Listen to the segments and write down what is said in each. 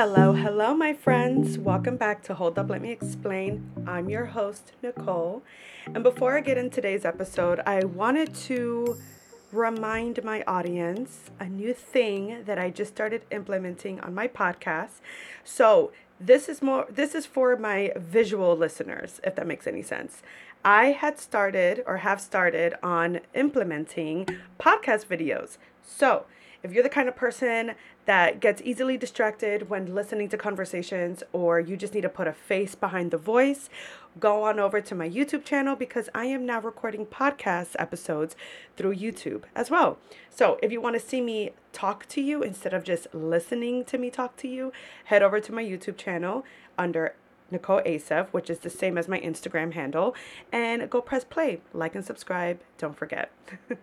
Hello, hello, my friends. Welcome back to Hold Up, Let Me Explain. I'm your host, Nicole. And before I get in today's episode, I wanted to remind my audience a new thing that I just started implementing on my podcast. So, this is more this is for my visual listeners if that makes any sense. I had started or have started on implementing podcast videos. So, if you're the kind of person that gets easily distracted when listening to conversations, or you just need to put a face behind the voice, go on over to my YouTube channel because I am now recording podcast episodes through YouTube as well. So if you want to see me talk to you instead of just listening to me talk to you, head over to my YouTube channel under Nicole Acev, which is the same as my Instagram handle, and go press play, like and subscribe. Don't forget.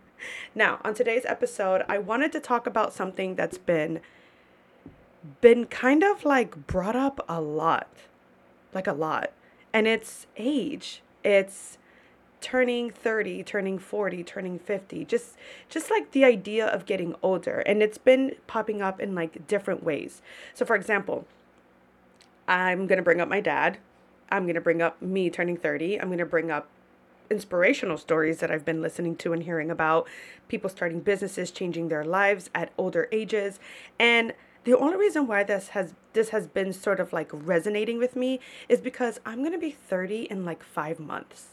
now, on today's episode, I wanted to talk about something that's been been kind of like brought up a lot. Like a lot. And it's age. It's turning 30 turning 40 turning 50 just just like the idea of getting older and it's been popping up in like different ways so for example I'm going to bring up my dad. I'm going to bring up me turning 30. I'm going to bring up inspirational stories that I've been listening to and hearing about people starting businesses, changing their lives at older ages. And the only reason why this has this has been sort of like resonating with me is because I'm going to be 30 in like 5 months.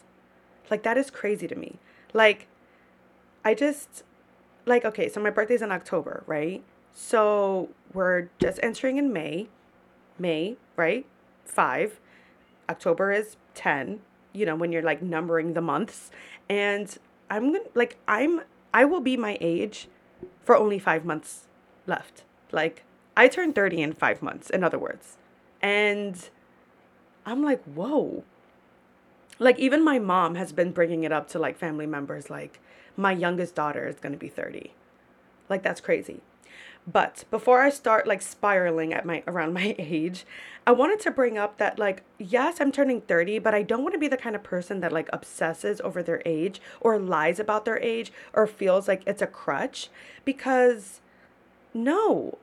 Like that is crazy to me. Like I just like okay, so my birthday's in October, right? So we're just entering in May. May, right? Five. October is 10, you know, when you're like numbering the months. And I'm gonna, like, I'm, I will be my age for only five months left. Like, I turned 30 in five months, in other words. And I'm like, whoa. Like, even my mom has been bringing it up to like family members, like, my youngest daughter is gonna be 30. Like, that's crazy. But before I start like spiraling at my around my age, I wanted to bring up that like yes, I'm turning 30, but I don't want to be the kind of person that like obsesses over their age or lies about their age or feels like it's a crutch because no.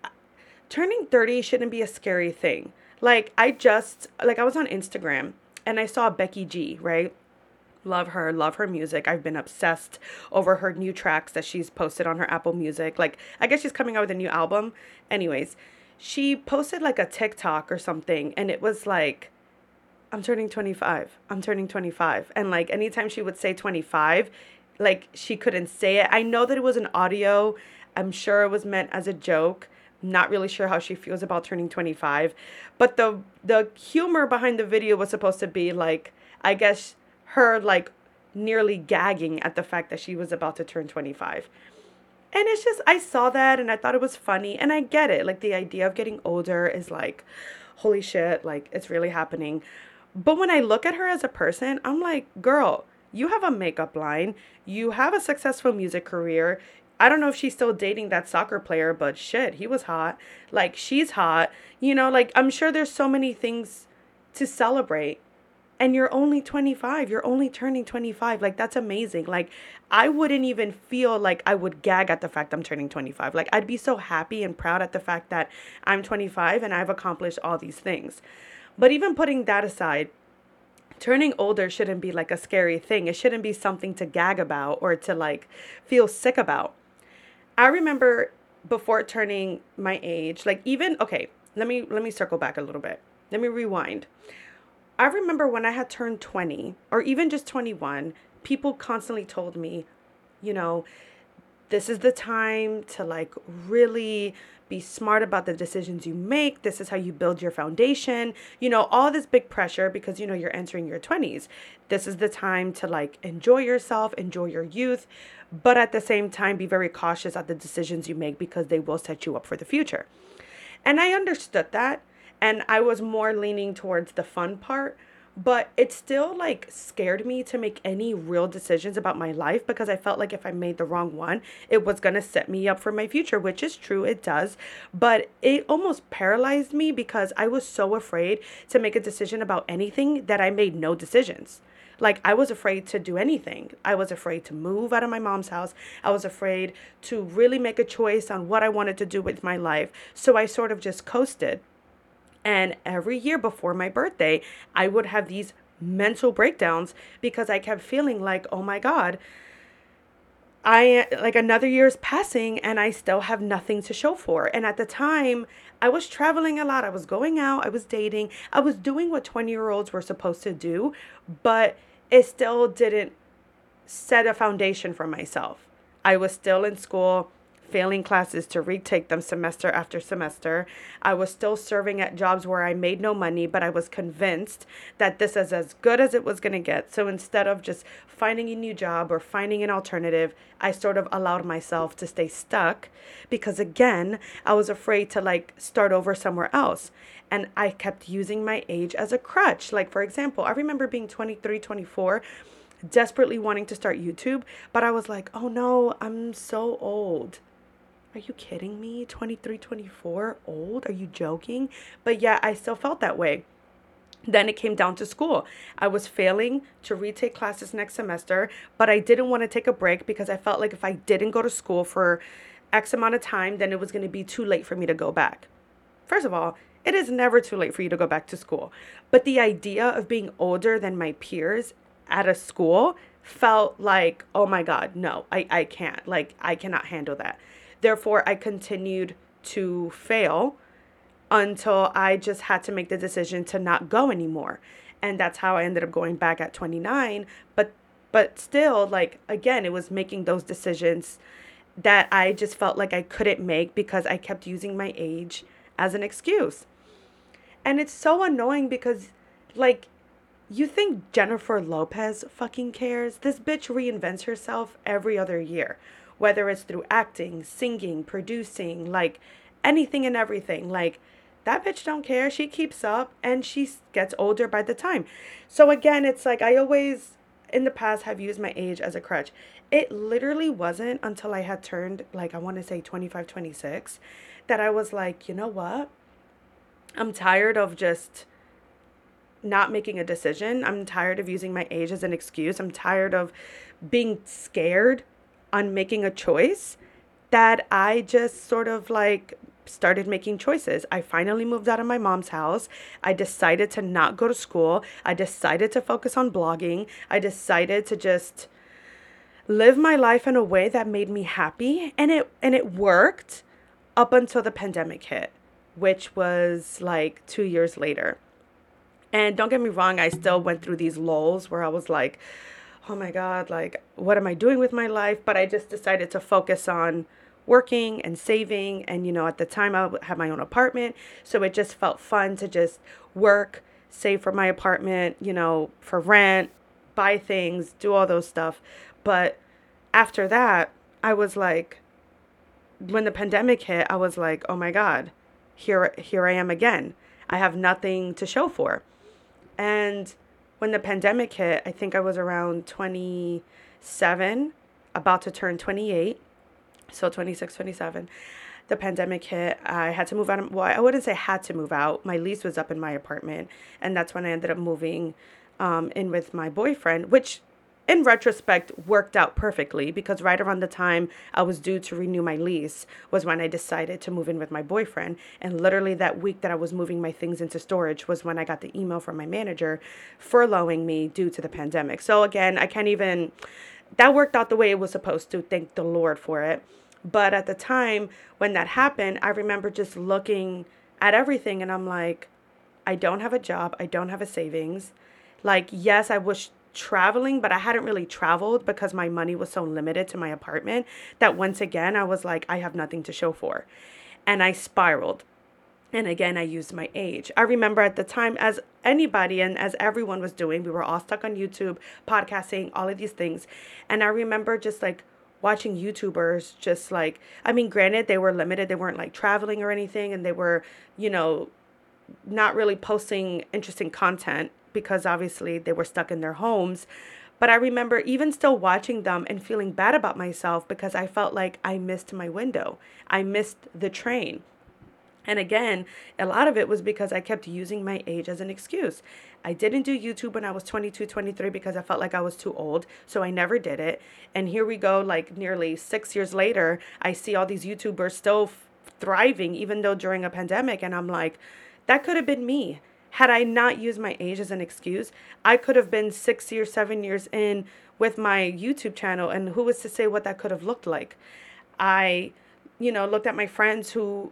Turning 30 shouldn't be a scary thing. Like I just like I was on Instagram and I saw Becky G, right? Love her, love her music. I've been obsessed over her new tracks that she's posted on her Apple Music. Like, I guess she's coming out with a new album. Anyways, she posted like a TikTok or something, and it was like, I'm turning 25. I'm turning 25. And like, anytime she would say 25, like, she couldn't say it. I know that it was an audio. I'm sure it was meant as a joke. Not really sure how she feels about turning 25. But the the humor behind the video was supposed to be like, I guess her like nearly gagging at the fact that she was about to turn 25. And it's just, I saw that and I thought it was funny. And I get it. Like, the idea of getting older is like, holy shit, like, it's really happening. But when I look at her as a person, I'm like, girl, you have a makeup line, you have a successful music career. I don't know if she's still dating that soccer player, but shit, he was hot. Like, she's hot. You know, like, I'm sure there's so many things to celebrate and you're only 25 you're only turning 25 like that's amazing. Like i wouldn't even feel like i would gag at the fact i'm turning 25 like i'd be so happy and proud at the fact that i'm 25 and i've accomplished all these things. But even putting that aside turning older shouldn't be like a scary thing. It shouldn't be something to gag about or to like feel sick about. I remember before turning my age like even okay let me let me circle back a little bit. Let me rewind I remember when I had turned 20 or even just 21, people constantly told me, you know, this is the time to like really be smart about the decisions you make. This is how you build your foundation. You know, all this big pressure because you know you're entering your 20s. This is the time to like enjoy yourself, enjoy your youth, but at the same time be very cautious at the decisions you make because they will set you up for the future. And I understood that and I was more leaning towards the fun part but it still like scared me to make any real decisions about my life because I felt like if I made the wrong one, it was to set me up for my future, which is true, it does. But it almost paralyzed me because I was so afraid to make a decision about anything that I made no decisions. Like, I was afraid to do anything. I was afraid to move out of my mom's house. I was afraid to really make a choice on what I wanted to do with my life. So I sort of just coasted And every year before my birthday, I would have these mental breakdowns because I kept feeling like, oh my God, I like another year is passing and I still have nothing to show for. And at the time, I was traveling a lot. I was going out, I was dating, I was doing what 20 year olds were supposed to do, but it still didn't set a foundation for myself. I was still in school failing classes to retake them semester after semester. I was still serving at jobs where I made no money, but I was convinced that this is as good as it was going to get. So instead of just finding a new job or finding an alternative, I sort of allowed myself to stay stuck because again, I was afraid to like start over somewhere else. And I kept using my age as a crutch. Like, for example, I remember being 23, 24 desperately wanting to start YouTube, but I was like, oh no, I'm so old. Are you kidding me? 23, 24, old? Are you joking? But yeah, I still felt that way. Then it came down to school. I was failing to retake classes next semester, but I didn't want to take a break because I felt like if I didn't go to school for X amount of time, then it was going to be too late for me to go back. First of all, it is never too late for you to go back to school. But the idea of being older than my peers at a school felt like, oh my God, no, I, I can't. Like, I cannot handle that. Therefore, I continued to fail until I just had to make the decision to not go anymore. And that's how I ended up going back at 29. But but still like again, it was making those decisions that I just felt like I couldn't make because I kept using my age as an excuse. And it's so annoying because like you think Jennifer Lopez fucking cares? This bitch reinvents herself every other year whether it's through acting, singing, producing, like anything and everything. Like that bitch don't care. She keeps up and she gets older by the time. So again, it's like I always in the past have used my age as a crutch. It literally wasn't until I had turned like I want to say 25, 26 that I was like, "You know what? I'm tired of just not making a decision. I'm tired of using my age as an excuse. I'm tired of being scared on making a choice that I just sort of like started making choices. I finally moved out of my mom's house. I decided to not go to school. I decided to focus on blogging. I decided to just live my life in a way that made me happy and it and it worked up until the pandemic hit, which was like 2 years later. And don't get me wrong, I still went through these lulls where I was like oh my God, like, what am I doing with my life? But I just decided to focus on working and saving. And, you know, at the time I had my own apartment. So it just felt fun to just work, save for my apartment, you know, for rent, buy things, do all those stuff. But after that, I was like, when the pandemic hit, I was like, oh my God, here, here I am again. I have nothing to show for. And when the pandemic hit, I think I was around 27, about to turn 28. So 26, 27. The pandemic hit. I had to move out. Of, well, I wouldn't say had to move out. My lease was up in my apartment. And that's when I ended up moving um, in with my boyfriend, which in retrospect worked out perfectly because right around the time I was due to renew my lease was when I decided to move in with my boyfriend. And literally that week that I was moving my things into storage was when I got the email from my manager furloughing me due to the pandemic. So again, I can't even that worked out the way it was supposed to. Thank the Lord for it. But at the time when that happened, I remember just looking at everything and I'm like, I don't have a job, I don't have a savings. Like, yes, I wish traveling, but I hadn't really traveled because my money was so limited to my apartment that once again I was like, I have nothing to show for. And I spiraled. And again, I used my age. I remember at the time, as anybody and as everyone was doing, we were all stuck on YouTube, podcasting, all of these things. And I remember just like watching YouTubers just like, I mean, granted, they were limited, they weren't like traveling or anything, and they were, you know, not really posting interesting content because obviously they were stuck in their homes. But I remember even still watching them and feeling bad about myself because I felt like I missed my window. I missed the train. And again, a lot of it was because I kept using my age as an excuse. I didn't do YouTube when I was 22, 23 because I felt like I was too old. So I never did it. And here we go, like nearly six years later, I see all these YouTubers still f- thriving, even though during a pandemic. And I'm like, That could have been me. Had I not used my age as an excuse, I could have been six or seven years in with my YouTube channel, and who was to say what that could have looked like? I, you know, looked at my friends who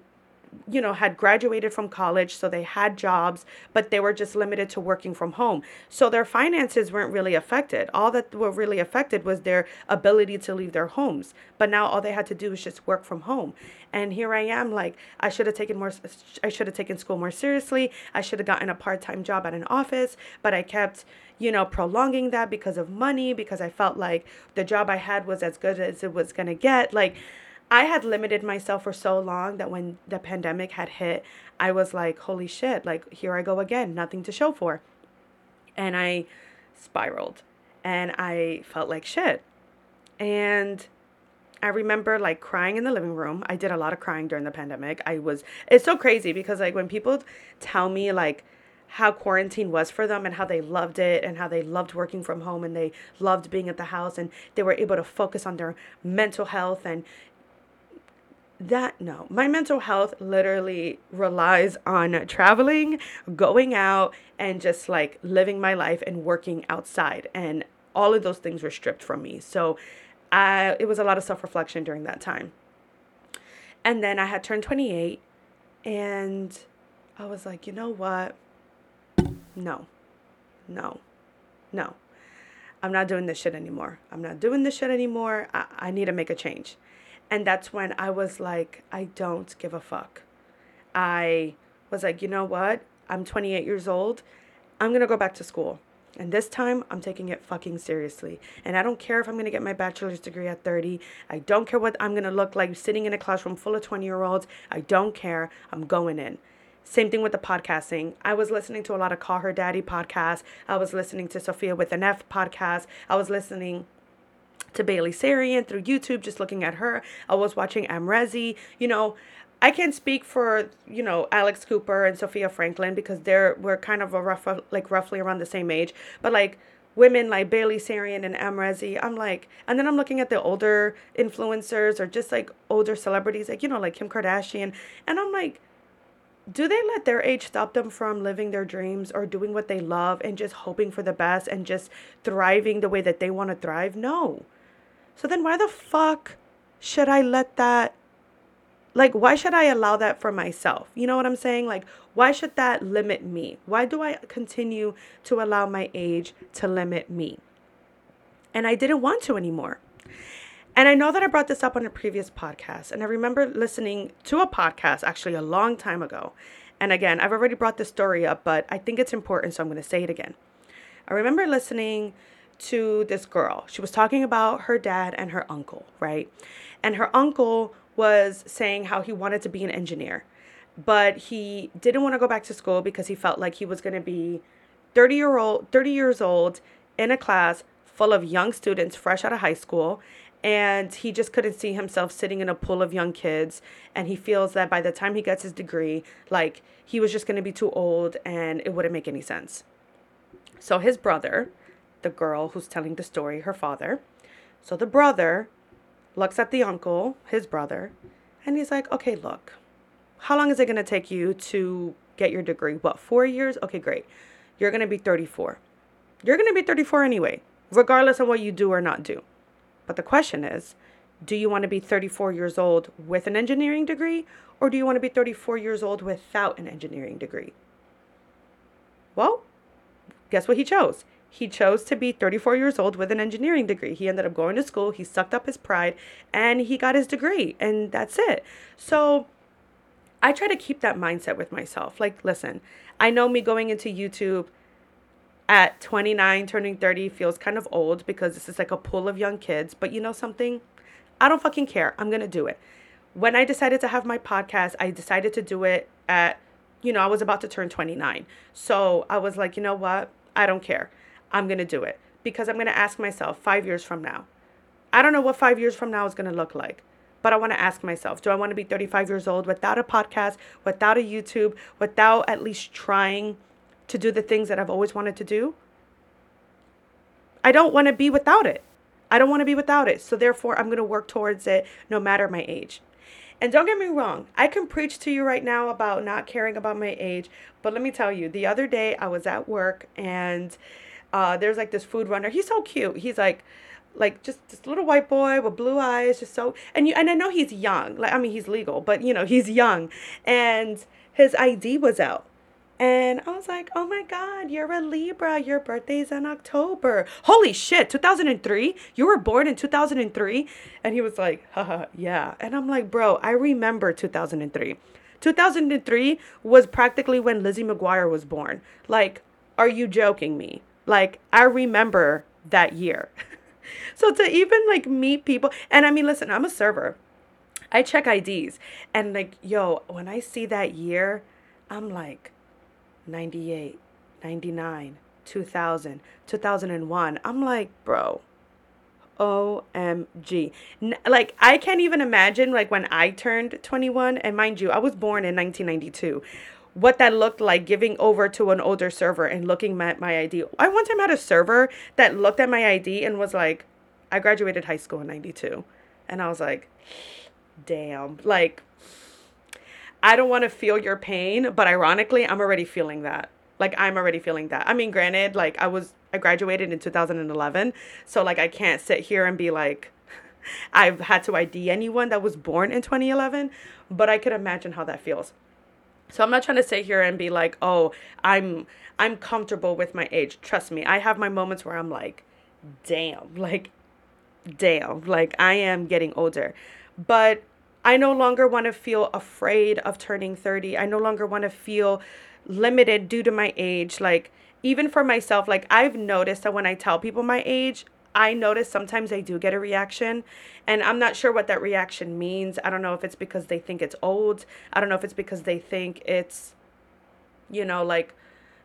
you know, had graduated from college, so they had jobs, but they were just limited to working from home. So their finances weren't really affected. All that were really affected was their ability to leave their homes. But now all they had to do was just work from home. And here I am, like, I should have taken more, I should have taken school more seriously. I should have gotten a part time job at an office, but I kept, you know, prolonging that because of money, because I felt like the job I had was as good as it was going to get. Like, I had limited myself for so long that when the pandemic had hit, I was like, holy shit, like here I go again, nothing to show for. And I spiraled and I felt like shit. And I remember like crying in the living room. I did a lot of crying during the pandemic. I was, it's so crazy because like when people tell me like, how quarantine was for them and how they loved it and how they loved working from home and they loved being at the house and they were able to focus on their mental health and that no. My mental health literally relies on traveling going out and just like living my life and working outside. And all of those things were stripped from me. So I, it was a lot of self-reflection during that time. And then i had turned 28 and i was like you know what? No. No. No. I'm not doing this shit anymore. I'm not doing this shit anymore. I, I need to make a change and that's when I was like, I don't give a fuck. I was like, you know what? I'm 28 years old. I'm going to go back to school. And this time, I'm taking it fucking seriously. And I don't care if I'm going to get my bachelor's degree at 30. I don't care what I'm going to look like sitting in a classroom full of 20 year olds. I don't care. I'm going in. Same thing with the podcasting. I was listening to a lot of Call Her Daddy podcasts. I was listening to Sofia with an F podcast. I was listening to Bailey Sarian through YouTube, just looking at her. I was watching Amrezy. You know, I can't speak for you know Alex Cooper and Sofia Franklin because they're we're kind of a rough like roughly around the same age, but like women like Bailey Sarian and Amrezy, I'm like, and then I'm looking at the older influencers or just like older celebrities, like you know like Kim Kardashian, and I'm like. Do they let their age stop them from living their dreams or doing what they love and just hoping for the best and just thriving the way that they want to thrive? No. So then why the fuck should I let that like why should I allow that for myself? You know what I'm saying? Like why should that limit me? Why do I continue to allow my age to limit me? And I didn't want to anymore. And I know that I brought this up on a previous podcast, and I remember listening to a podcast actually a long time ago. And again, I've already brought this story up, but I think it's important, so I'm going to say it again. I remember listening to this girl. She was talking about her dad and her uncle, right? And her uncle was saying how he wanted to be an engineer, but he didn't want to go back to school because he felt like he was going to be 30 year old 30 years old in a class full of young students fresh out of high school and he just couldn't see himself sitting in a pool of young kids and he feels that by the time he gets his degree like he was just going to be too old and it wouldn't make any sense so his brother the girl who's telling the story, her father. So the brother looks at the uncle, his brother, and he's like, okay, look, how long is it going to take you to get your degree? What, four years? Okay, great. You're going to be 34. You're going to be 34 anyway, regardless of what you do or not do. But the question is, do you want to be 34 years old with an engineering degree, or do you want to be 34 years old without an engineering degree? Well, guess what he chose? He chose to be 34 years old with an engineering degree. He ended up going to school, he sucked up his pride, and he got his degree, and that's it. So I try to keep that mindset with myself. Like, listen, I know me going into YouTube at 29, turning 30 feels kind of old because this is like a pool of young kids, but you know something? I don't fucking care. I'm going to do it. When I decided to have my podcast, I decided to do it at, you know, I was about to turn 29. So I was like, you know what? I don't care. I'm going to do it because I'm going to ask myself five years from now. I don't know what five years from now is going to look like, but I want to ask myself do I want to be 35 years old without a podcast, without a YouTube, without at least trying to do the things that I've always wanted to do? I don't want to be without it. I don't want to be without it. So therefore, I'm going to work towards it no matter my age. And don't get me wrong, I can preach to you right now about not caring about my age, but let me tell you, the other day I was at work and uh, there's like this food runner. He's so cute. He's like, like just this little white boy with blue eyes, just so and you and I know he's young. Like I mean he's legal, but you know, he's young. And his ID was out. And I was like, oh my God, you're a Libra. Your birthday's in October. Holy shit, 2003? You were born in 2003? And he was like, haha, yeah. And I'm like, bro, I remember 2003. 2003 was practically when Lizzie McGuire was born. Like, are you joking me? Like, I remember that year. so to even like meet people, and I mean, listen, I'm a server. I check IDs. And like, yo, when I see that year, I'm like, 98, 99, 2000, 2001. I'm like, bro, OMG. like, I can't even imagine, like, when I turned 21, and mind you, I was born in 1992, what that looked like giving over to an older server and looking at my ID. I one time had a server that looked at my ID and was like, I graduated high school in 92. And I was like, damn. Like, I don't want to feel your pain, but ironically, I'm already feeling that. Like I'm already feeling that. I mean, granted, like I was I graduated in 2011, so like I can't sit here and be like I've had to ID anyone that was born in 2011, but I could imagine how that feels. So I'm not trying to sit here and be like, "Oh, I'm I'm comfortable with my age." Trust me, I have my moments where I'm like, "Damn." Like damn, like I am getting older. But I no longer want to feel afraid of turning 30. I no longer want to feel limited due to my age. Like, even for myself, like, I've noticed that when I tell people my age, I notice sometimes I do get a reaction, and I'm not sure what that reaction means. I don't know if it's because they think it's old. I don't know if it's because they think it's, you know, like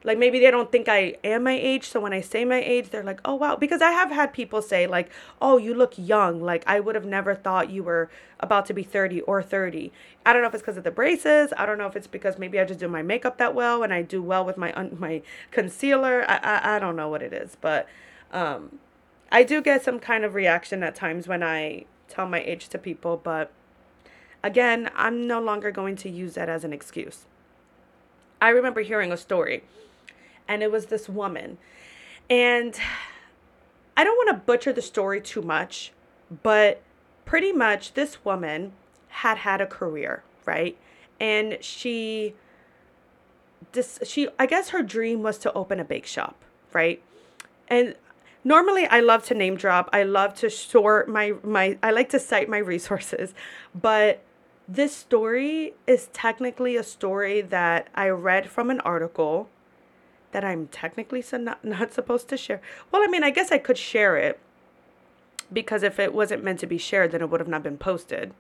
like maybe they don't think I am my age. So when I say my age, they're like, oh, wow. Because I have had people say, like, oh, you look young. Like, I would have never thought you were about to be 30 or 30. I don't know if it's because of the braces. I don't know if it's because maybe I just do my makeup that well and I do well with my un- my concealer. I, I, I don't know what it is. But um, I do get some kind of reaction at times when I tell my age to people. But again, I'm no longer going to use that as an excuse. I remember hearing a story and it was this woman. And I don't want to butcher the story too much, but pretty much this woman had had a career, right? And she this she I guess her dream was to open a bake shop, right? And normally I love to name drop. I love to short my my I like to cite my resources, but this story is technically a story that I read from an article that I'm technically so not, not supposed to share. Well, I mean, I guess I could share it because if it wasn't meant to be shared, then it would have not been posted.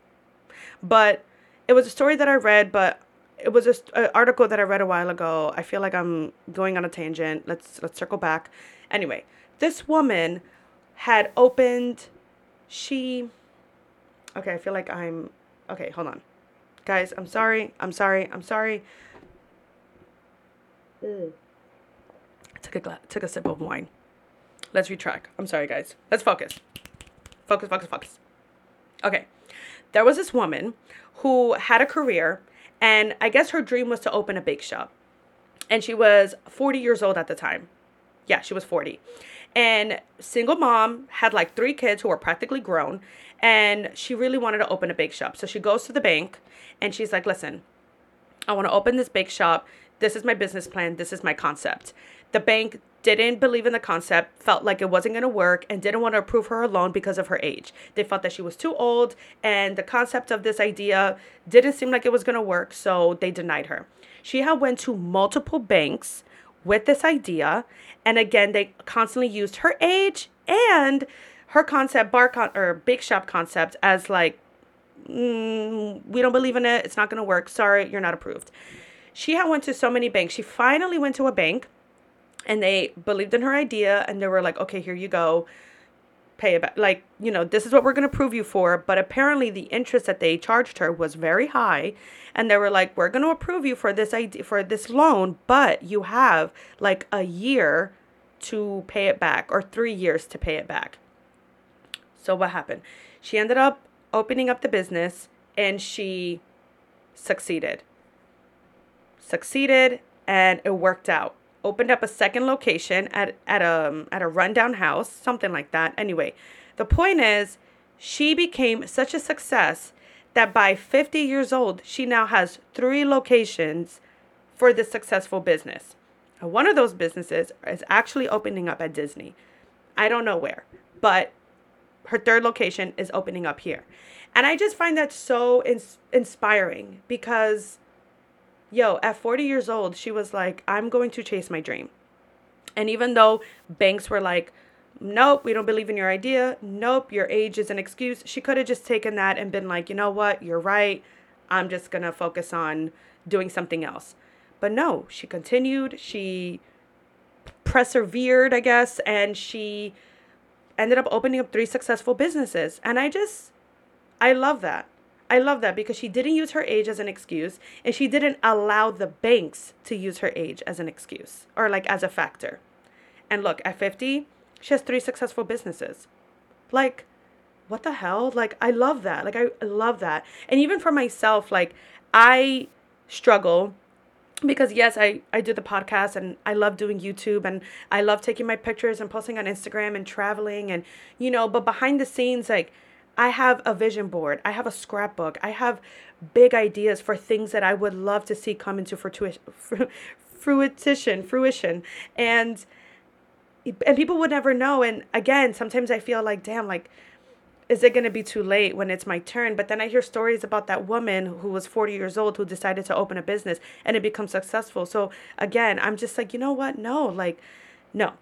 But it was a story that I read, but it was an article that I read a while ago. I feel like I'm going on a tangent. Let's let's circle back. Anyway, this woman had opened. She. Okay, I feel like I'm. Okay, hold on, guys. I'm sorry. I'm sorry. I'm sorry. Mm took a gla- took a sip of wine. Let's retract. I'm sorry, guys. Let's focus. Focus, focus, focus. Okay. There was this woman who had a career, and I guess her dream was to open a bake shop. And she was 40 years old at the time. Yeah, she was 40. And single mom had like three kids who were practically grown, and she really wanted to open a bake shop. So she goes to the bank and she's like, "Listen, I want to open this bake shop. This is my business plan. This is my concept." The bank didn't believe in the concept, felt like it wasn't going to work, and didn't want to approve her loan because of her age. They felt that she was too old, and the concept of this idea didn't seem like it was going to work, so they denied her. She had went to multiple banks with this idea, and again, they constantly used her age and her concept, bar con- or bake shop concept, as like, mm, we don't believe in it. It's not going to work. Sorry, you're not approved. She had went to so many banks. She finally went to a bank and they believed in her idea and they were like okay here you go pay back like you know this is what we're going to prove you for but apparently the interest that they charged her was very high and they were like we're going to approve you for this idea for this loan but you have like a year to pay it back or 3 years to pay it back so what happened she ended up opening up the business and she succeeded. Succeeded and it worked out. Opened up a second location at at a at a rundown house, something like that. Anyway, the point is she became such a success that by 50 years old, she now has three locations for this successful business. One of those businesses is actually opening up at Disney. I don't know where, but her third location is opening up here. And I just find that so ins- inspiring because, yo, at 40 years old, she was like, I'm going to chase my dream. And even though banks were like, nope, we don't believe in your idea. Nope, your age is an excuse. She could have just taken that and been like, you know what, you're right. I'm just going to focus on doing something else. But no, she continued. She persevered, I guess, and she ended up opening up three successful businesses. And I just, I love that. I love that because she didn't use her age as an excuse and she didn't allow the banks to use her age as an excuse or like as a factor. And look, at 50, she has three successful businesses. Like, what the hell? Like, I love that. Like, I love that. And even for myself, like, I struggle because yes I, I do the podcast and i love doing youtube and i love taking my pictures and posting on instagram and traveling and you know but behind the scenes like i have a vision board. I have a scrapbook. I have big ideas for things that i would love to see come into fruition fruition. And and people would never know. And again sometimes i feel like damn like is it going to be too late when it's my turn? But then i hear stories about that woman who was 40 years old who decided to open a business and it becomes successful. So again i'm just like you know what? No like no.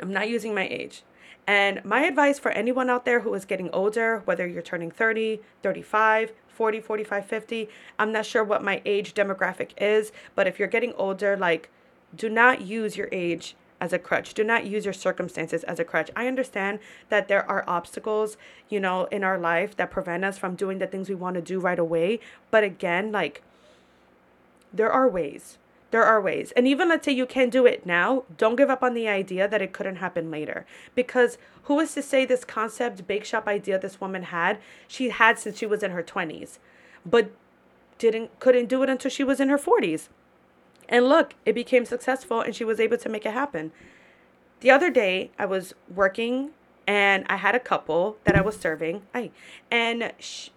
I'm not using my age and my advice for anyone out there who is getting older whether you're turning 30 35 40 45 50 i'm not sure what my age demographic is but if you're getting older like do not use your age as a crutch. Do not use your circumstances as a crutch. I understand that there are obstacles, you know, in our life that prevent us from doing the things we want to do right away. But again, like, there are ways. There are ways. And even let's say you can't do it now, don't give up on the idea that it couldn't happen later. Because who is to say this concept, bake shop idea this woman had, she had since she was in her 20s, but didn't couldn't do it until she was in her 40s. And look, it became successful and she was able to make it happen. The other day, I was working and I had a couple that I was serving. I, and she,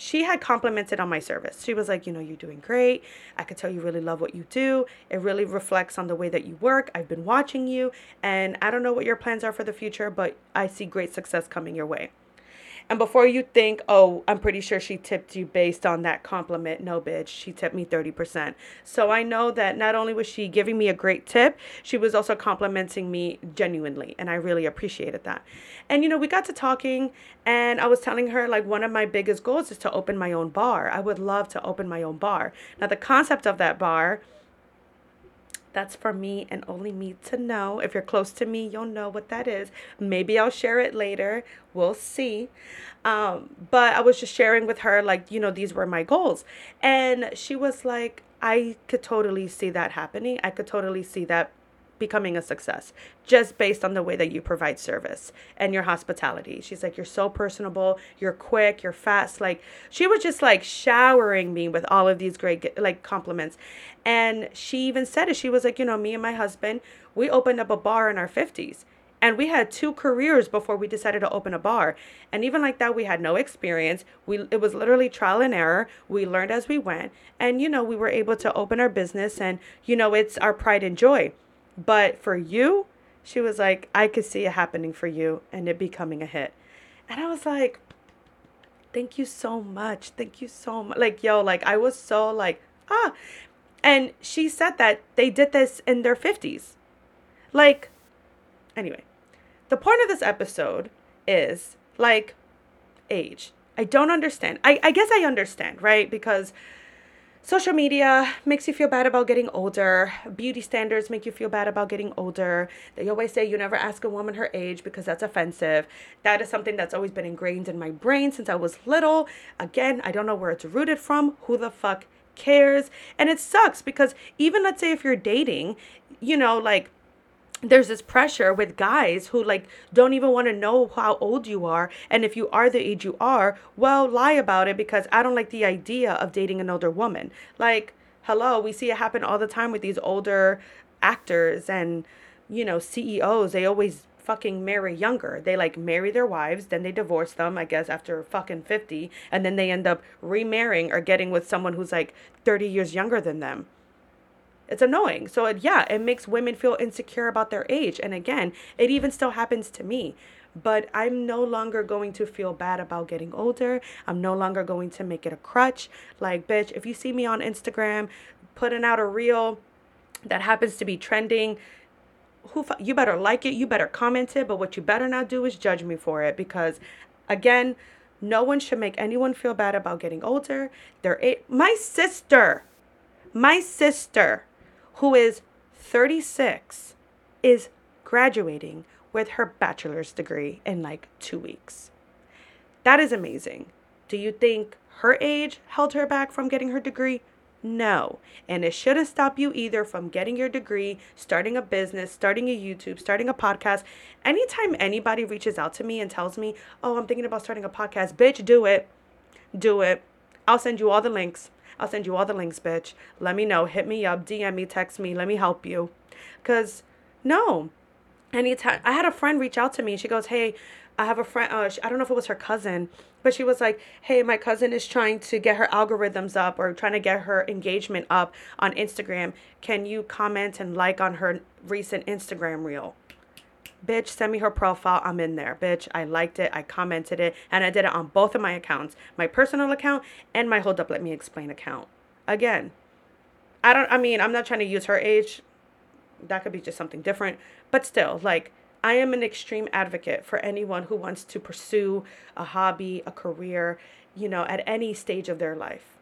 she had complimented on my service. She was like, You know, you're doing great. I could tell you really love what you do. It really reflects on the way that you work. I've been watching you, and I don't know what your plans are for the future, but I see great success coming your way. And before you think, oh, I'm pretty sure she tipped you based on that compliment, no, bitch, she tipped me 30%. So I know that not only was she giving me a great tip, she was also complimenting me genuinely. And I really appreciated that. And, you know, we got to talking, and I was telling her, like, one of my biggest goals is to open my own bar. I would love to open my own bar. Now, the concept of that bar, that's for me and only me to know. If you're close to me, you'll know what that is. Maybe I'll share it later. We'll see. Um, but I was just sharing with her, like, you know, these were my goals. And she was like, I could totally see that happening. I could totally see that becoming a success just based on the way that you provide service and your hospitality. She's like, You're so personable, you're quick, you're fast. Like, she was just like showering me with all of these great, like, compliments. And she even said it. She was like, You know, me and my husband, we opened up a bar in our 50s. And we had two careers before we decided to open a bar. And even like that, we had no experience. We it was literally trial and error. We learned as we went. And you know, we were able to open our business and you know, it's our pride and joy. But for you, she was like, I could see it happening for you and it becoming a hit. And I was like, thank you so much. Thank you so much. Like, yo, like, I was so like, ah. And she said that they did this in their 50s. Like, anyway, the point of this episode is like age. I don't understand. I, I guess I understand, right? Because social media makes you feel bad about getting older. Beauty standards make you feel bad about getting older. They always say you never ask a woman her age because that's offensive. That is something that's always been ingrained in my brain since I was little. Again, I don't know where it's rooted from. Who the fuck cares? And it sucks because even let's say if you're dating, you know, like there's this pressure with guys who like don't even want to know how old you are and if you are the age you are well lie about it because i don't like the idea of dating an older woman. Like hello we see it happen all the time with these older actors and you know ceos they always fucking marry younger. They like marry their wives then they divorce them i guess after fucking 50 and then they end up remarrying or getting with someone who's like 30 years younger than them it's annoying. So it, yeah, it makes women feel insecure about their age. And again, it even still happens to me. But I'm no longer going to feel bad about getting older. I'm no longer going to make it a crutch. Like, bitch, if you see me on Instagram putting out a reel that happens to be trending, who you better like it, you better comment it, but what you better not do is judge me for it because again, no one should make anyone feel bad about getting older. They're a- my sister. My sister who is 36, is graduating with her bachelor's degree in like two weeks. That is amazing. Do you think her age held her back from getting her degree? No. And it shouldn't stop you either from getting your degree, starting a business, starting a YouTube, starting a podcast. Anytime anybody reaches out to me and tells me, oh, I'm thinking about starting a podcast, bitch, do it. Do it. I'll send you all the links. I'll send you all the links, bitch. Let me know. Hit me up, DM me, text me. Let me help you. Because, no. Anytime. I had a friend reach out to me. She goes, hey, I have a friend. Uh, I don't know if it was her cousin, but she was like, hey, my cousin is trying to get her algorithms up or trying to get her engagement up on Instagram. Can you comment and like on her recent Instagram reel? Bitch, send me her profile. I'm in there. Bitch, I liked it. I commented it. And I did it on both of my accounts my personal account and my Hold Up Let Me Explain account. Again, I don't, I mean, I'm not trying to use her age. That could be just something different. But still, like, I am an extreme advocate for anyone who wants to pursue a hobby, a career, you know, at any stage of their life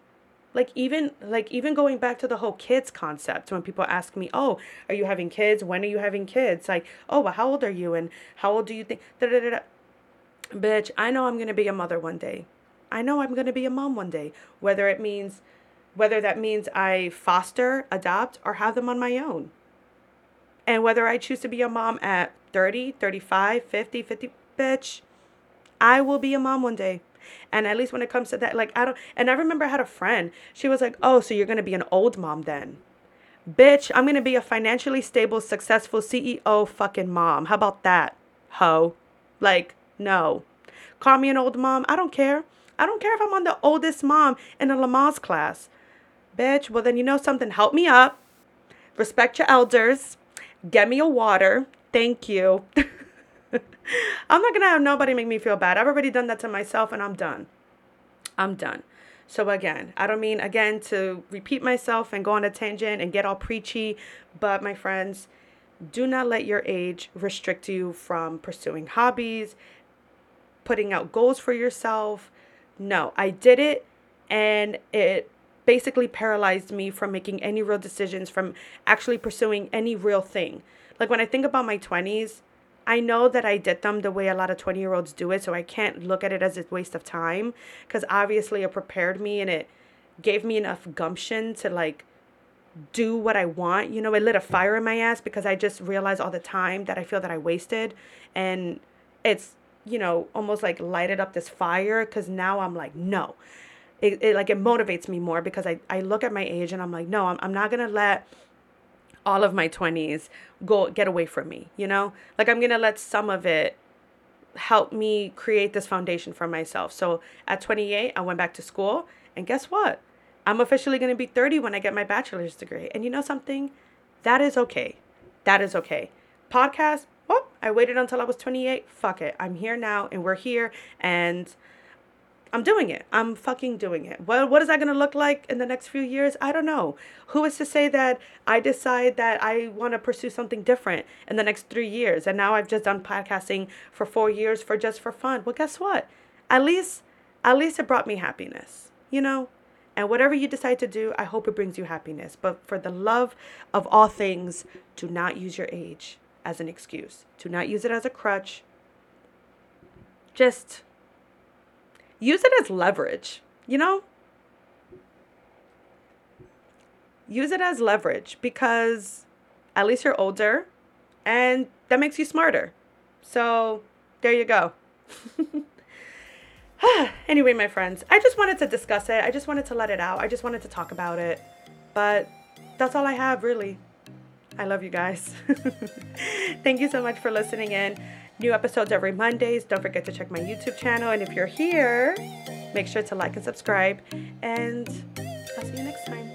like even like even going back to the whole kids concept when people ask me oh are you having kids? When are you having kids? Like oh well how old are you? And how old do you think da, da, da, da. bitch i know i'm going to be a mother one day. I know i'm going to be a mom one day whether it means whether that means i foster adopt or have them on my own. And whether i choose to be a mom at 30 35 50 50 bitch i will be a mom one day and at least when it comes to that, like, I don't, and I remember I had a friend, she was like, oh, so you're going to be an old mom then? Bitch, I'm going to be a financially stable, successful CEO fucking mom. How about that, ho? Like, no. Call me an old mom. I don't care. I don't care if I'm on the oldest mom in a Lamaze class. Bitch, well, then you know something. Help me up. Respect your elders. Get me a water. Thank you. I'm not gonna have nobody make me feel bad. I've already done that to myself and I'm done. I'm done. So again, I don't mean again to repeat myself and go on a tangent and get all preachy, but my friends, do not let your age restrict you from pursuing hobbies, putting out goals for yourself. No, I did it and it basically paralyzed me from making any real decisions, from actually pursuing any real thing. Like when I think about my 20s, I know that I did them the way a lot of 20 year olds do it, so I can't look at it as a waste of time because obviously it prepared me and it gave me enough gumption to like do what I want. You know, it lit a fire in my ass because I just realized all the time that I feel that I wasted. And it's, you know, almost like lighted up this fire because now I'm like, no. It, it like it motivates me more because I, I look at my age and I'm like, no, I'm, I'm not gonna let all of my 20s go get away from me, you know? Like I'm going to let some of it help me create this foundation for myself. So at 28, I went back to school, and guess what? I'm officially going to be 30 when I get my bachelor's degree. And you know something? That is okay. That is okay. Podcast, well, I waited until I was 28. Fuck it. I'm here now and we're here and I'm doing it. I'm fucking doing it. What what is that going to look like in the next few years? I don't know. Who is to say that I decide that I want to pursue something different in the next 3 years and now I've just done podcasting for 4 years for just for fun. Well, guess what? At least at least it brought me happiness. You know? And whatever you decide to do, I hope it brings you happiness. But for the love of all things, do not use your age as an excuse. Do not use it as a crutch. Just use it as leverage, you know? Use it as leverage because at least you're older And that makes you smarter. So there you go. anyway, my friends, I just wanted to discuss it. I just wanted to let it out. I just wanted to talk about it. But that's all I have, really. I love you guys. Thank you so much for listening in. New episodes every Mondays. Don't forget to check my YouTube channel. And if you're here, make sure to like and subscribe. And I'll see you next time.